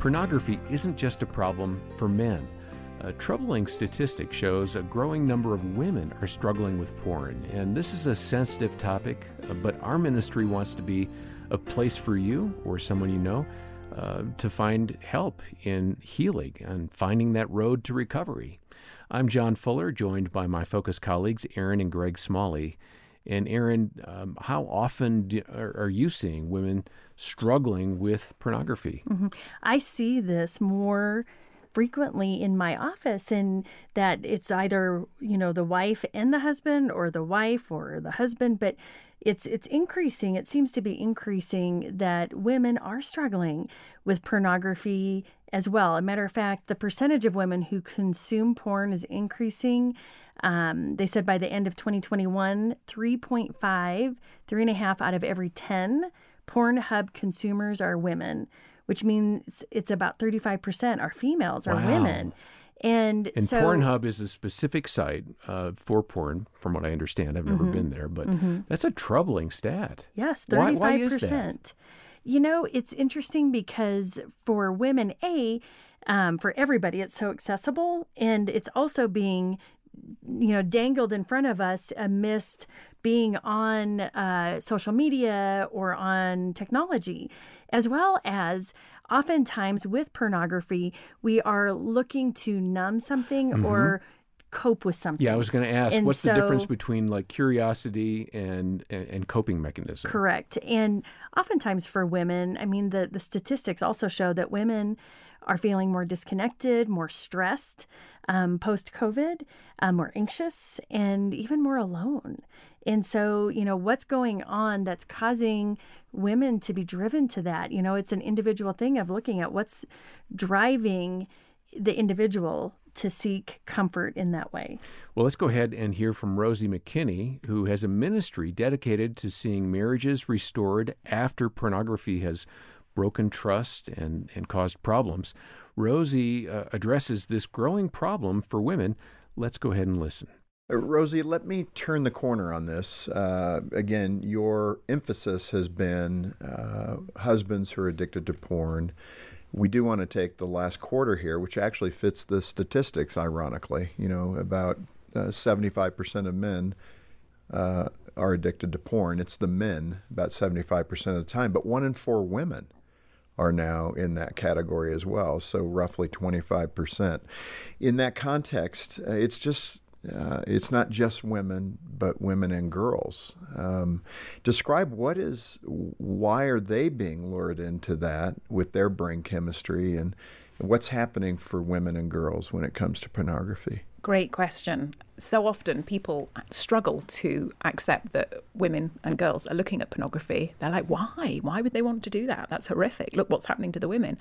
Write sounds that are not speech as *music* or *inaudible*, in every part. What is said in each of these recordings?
pornography isn't just a problem for men. A troubling statistic shows a growing number of women are struggling with porn, and this is a sensitive topic, uh, but our ministry wants to be a place for you or someone you know uh, to find help in healing and finding that road to recovery. I'm John Fuller, joined by my focus colleagues, Erin and Greg Smalley. And Erin, um, how often do, are, are, you seeing women struggling with pornography? Mm-hmm. I see this more frequently in my office and that it's either you know the wife and the husband or the wife or the husband but it's it's increasing it seems to be increasing that women are struggling with pornography as well a matter of fact the percentage of women who consume porn is increasing um, they said by the end of 2021 3.5 three and a half out of every 10 pornhub consumers are women which means it's about 35% are females, are wow. women. And, and so, Pornhub is a specific site uh, for porn, from what I understand. I've never mm-hmm, been there, but mm-hmm. that's a troubling stat. Yes, 35%. Why, why is that? You know, it's interesting because for women, A, um, for everybody, it's so accessible, and it's also being you know dangled in front of us amidst being on uh, social media or on technology as well as oftentimes with pornography we are looking to numb something mm-hmm. or cope with something. Yeah, I was going to ask, and what's so, the difference between like curiosity and, and, and coping mechanism? Correct. And oftentimes for women, I mean, the the statistics also show that women are feeling more disconnected, more stressed um, post COVID, um, more anxious, and even more alone. And so, you know, what's going on that's causing women to be driven to that? You know, it's an individual thing of looking at what's driving the individual to seek comfort in that way. Well, let's go ahead and hear from Rosie Makinney, who has a ministry dedicated to seeing marriages restored after pornography has broken trust and, and caused problems. Rosie uh, addresses this growing problem for women. Let's go ahead and listen. Uh, Rosie, let me turn the corner on this. Uh, again, your emphasis has been uh, husbands who are addicted to porn. We do want to take the last quarter here, which actually fits the statistics, ironically. You know, about uh, 75% of men uh, are addicted to porn. It's the men, about 75% of the time, but one in four women are now in that category as well, so roughly 25%. In that context, uh, it's just uh, it's not just women, but women and girls. Um, describe what is, why are they being lured into that with their brain chemistry, and what's happening for women and girls when it comes to pornography? Great question. So often people struggle to accept that women and girls are looking at pornography. They're like, why? Why would they want to do that? That's horrific. Look what's happening to the women.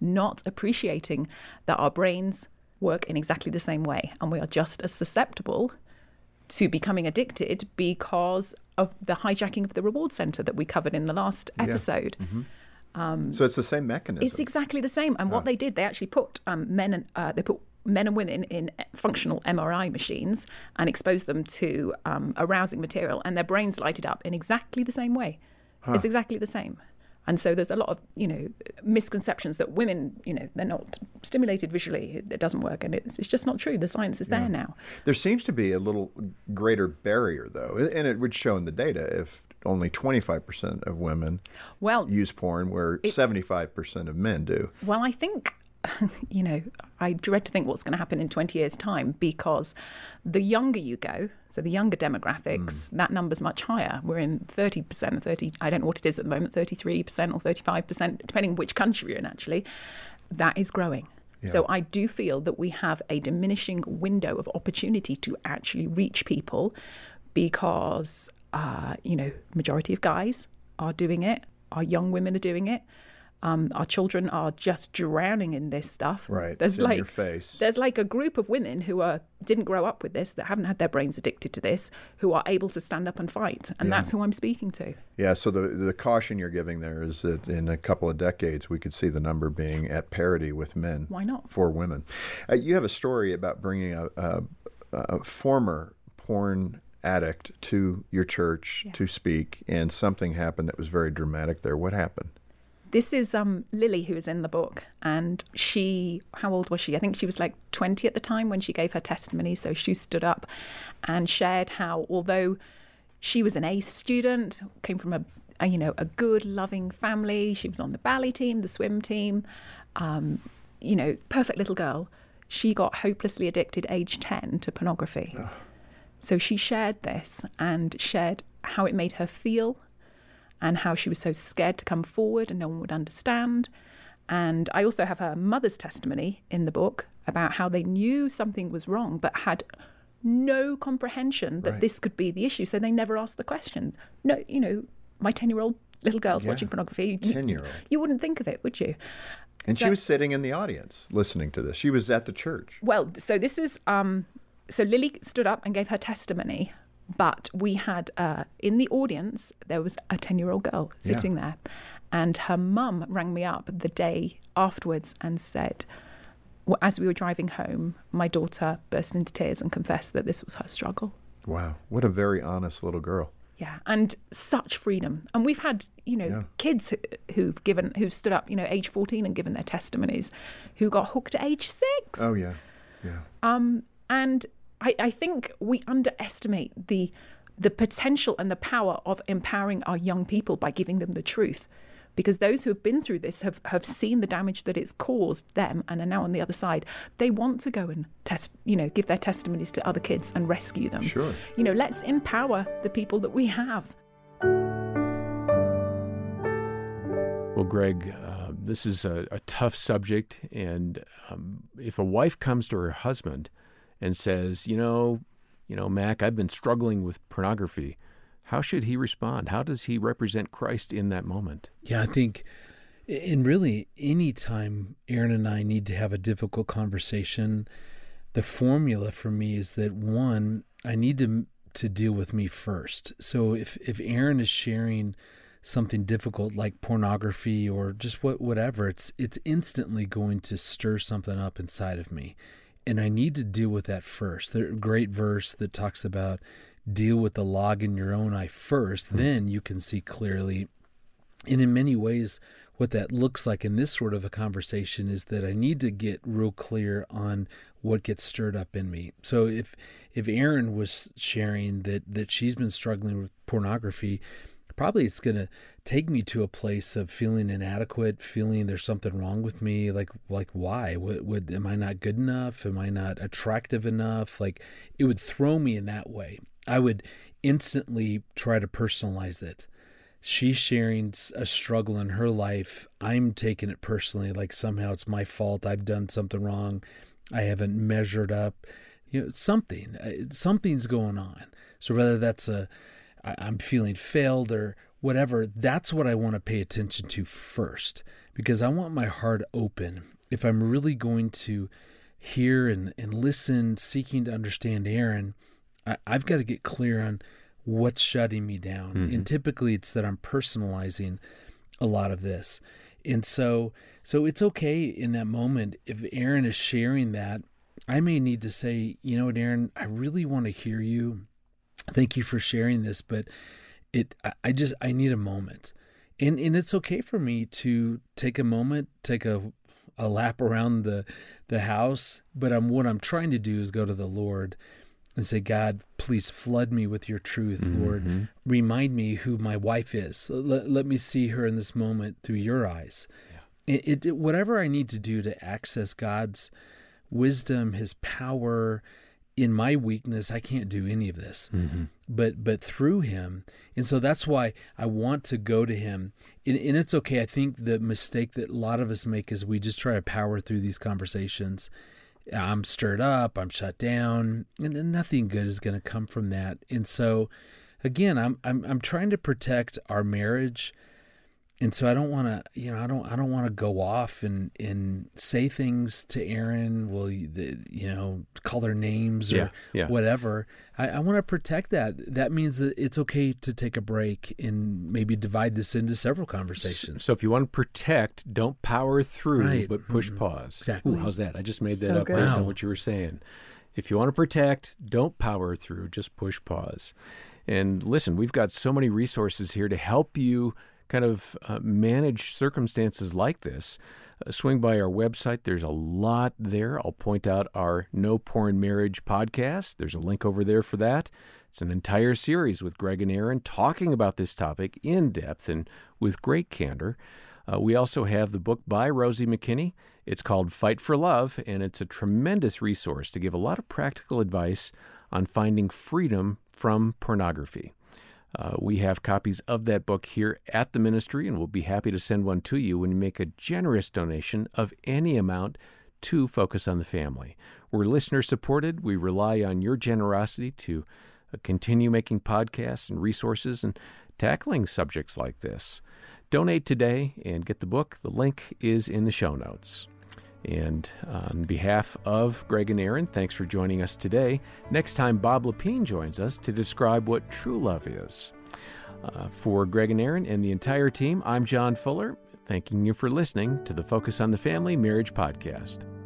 Not appreciating that our brains work in exactly the same way and we are just as susceptible to becoming addicted because of the hijacking of the reward center that we covered in the last episode. Yeah. Mm-hmm. Um, so it's the same mechanism. It's exactly the same. And what they did, they actually put um, men and uh, they put men and women in functional MRI machines and exposed them to um, arousing material, and their brains lighted up in exactly the same way. Huh. It's exactly the same. And so there's a lot of, you know, misconceptions that women, you know, they're not stimulated visually. It doesn't work. And it's, it's just not true. The science is yeah. there now. There seems to be a little greater barrier, though. And it would show in the data if only 25% of women well, use porn, where 75% of men do. Well, I think *laughs* you know, I dread to think what's going to happen in 20 years' time because the younger you go, so the younger demographics, mm. that number's much higher. We're in 30%, 30, I don't know what it is at the moment, 33% or 35%, depending which country you're in, actually. That is growing. Yeah. So I do feel that we have a diminishing window of opportunity to actually reach people because, uh, you know, majority of guys are doing it, our young women are doing it. Um, our children are just drowning in this stuff. Right. There's like there's like a group of women who are didn't grow up with this, that haven't had their brains addicted to this, who are able to stand up and fight, and yeah. that's who I'm speaking to. Yeah. So the the caution you're giving there is that in a couple of decades we could see the number being at parity with men. Why not? For women, uh, you have a story about bringing a, a, a former porn addict to your church yeah. to speak, and something happened that was very dramatic there. What happened? This is um, Lily, who is in the book, and she, how old was she? I think she was like 20 at the time when she gave her testimony. So she stood up and shared how, although she was an A student, came from a, a you know a good, loving family. She was on the ballet team, the swim team, um, you know, perfect little girl. She got hopelessly addicted, age 10, to pornography. So she shared this and shared how it made her feel and how she was so scared to come forward and no one would understand. And I also have her mother's testimony in the book about how they knew something was wrong but had no comprehension that Right. this could be the issue. So they never asked the question. No, you know, my 10 year old little girl's Yeah. watching pornography. 10-year-old. You wouldn't think of it, would you? And she was sitting in the audience listening to this. She was at the church. Well, so this is um, so Lily stood up and gave her testimony, but we had uh, in the audience there was a ten-year-old girl Yeah. sitting there, and her mum rang me up the day afterwards and said, well, as we were driving home, my daughter burst into tears and confessed that this was her struggle. Wow, what a very honest little girl. Yeah, and such freedom. And we've had, you know, Yeah. kids who- who've given, who've stood up, you know, age 14 and given their testimonies, who got hooked at age six. Oh yeah, yeah. Um, and I, I think we underestimate the the potential and the power of empowering our young people by giving them the truth. Because those who have been through this have, have seen the damage that it's caused them and are now on the other side. They want to go and test, you know, give their testimonies to other kids and rescue them. Sure. You know, let's empower the people that we have. Well, Greg, uh, this is a, a tough subject. And um, if a wife comes to her husband and says, you know, you know, Mac, I've been struggling with pornography, how should he respond? How does he represent Christ in that moment? Yeah, I think, and really, any time Erin and I need to have a difficult conversation, the formula for me is that one, I need to to deal with me first. So if if Erin is sharing something difficult like pornography or just what whatever, it's it's instantly going to stir something up inside of me, and I need to deal with that first. There's a great verse that talks about deal with the log in your own eye first, hmm. then you can see clearly and in many ways, what that looks like in this sort of a conversation is that I need to get real clear on what gets stirred up in me. So if if Erin was sharing that that she's been struggling with pornography, probably it's going to take me to a place of feeling inadequate, feeling there's something wrong with me. Like like why? What would am I not good enough? Am I not attractive enough? Like it would throw me in that way. I would instantly try to personalize it she's sharing a struggle in her life. I'm taking it personally, like somehow it's my fault. I've done something wrong. I haven't measured up. You know, something, uh, something's going on. So whether that's a, I- I'm feeling failed or whatever, that's what I want to pay attention to first, because I want my heart open. If I'm really going to hear and, and listen, seeking to understand Erin, I, I've got to get clear on what's shutting me down. Mm-hmm. And typically it's that I'm personalizing a lot of this. And so so it's okay in that moment if Erin is sharing that, I may need to say, you know what, Erin, I really want to hear you. Thank you for sharing this, but it I- just I need a moment. And and it's okay for me to take a moment, take a a lap around the the house, but I'm what I'm trying to do is go to the Lord and say, God, please flood me with your truth, mm-hmm, Lord. Mm-hmm. Remind me who my wife is. Let, let me see her in this moment through your eyes. It, it, whatever I need to do to access God's wisdom, His power in my weakness, I can't do any of this. Mm-hmm. But but through Him, and so that's why I want to go to Him. And, and it's okay. I think the mistake that a lot of us make is we just try to power through these conversations. I'm stirred up, I'm shut down, and then nothing good is going to come from that. And so, again, I'm I'm I'm trying to protect our marriage, and so I don't want to, you know, I don't I don't want to go off and and say things to Erin. Will you, the, you know, call their names or Yeah, yeah. whatever. I, I want to protect that. That means that it's okay to take a break and maybe divide this into several conversations. So if you want to protect, don't power through, Right. but push mm-hmm. pause. Exactly. Ooh, how's that? I just made that So up good. based on what you were saying. If you want to protect, don't power through, just push pause. And listen, we've got so many resources here to help you kind of uh, manage circumstances like this, uh, swing by our website. There's a lot there. I'll point out our No Porn Marriage podcast. There's a link over there for that. It's an entire series with Greg and Erin talking about this topic in depth and with great candor. Uh, we also have the book by Rosie Makinney. It's called Fight for Love, and it's a tremendous resource to give a lot of practical advice on finding freedom from pornography. Uh, we have copies of that book here at the ministry, and we'll be happy to send one to you when you make a generous donation of any amount to Focus on the Family. We're listener supported. We rely on your generosity to uh, continue making podcasts and resources and tackling subjects like this. Donate today and get the book. The link is in the show notes. And on behalf of Greg and Erin, thanks for joining us today. Next time, Bob Lepine joins us to describe what true love is. Uh, for Greg and Erin and the entire team, I'm John Fuller, thanking you for listening to the Focus on the Family Marriage Podcast.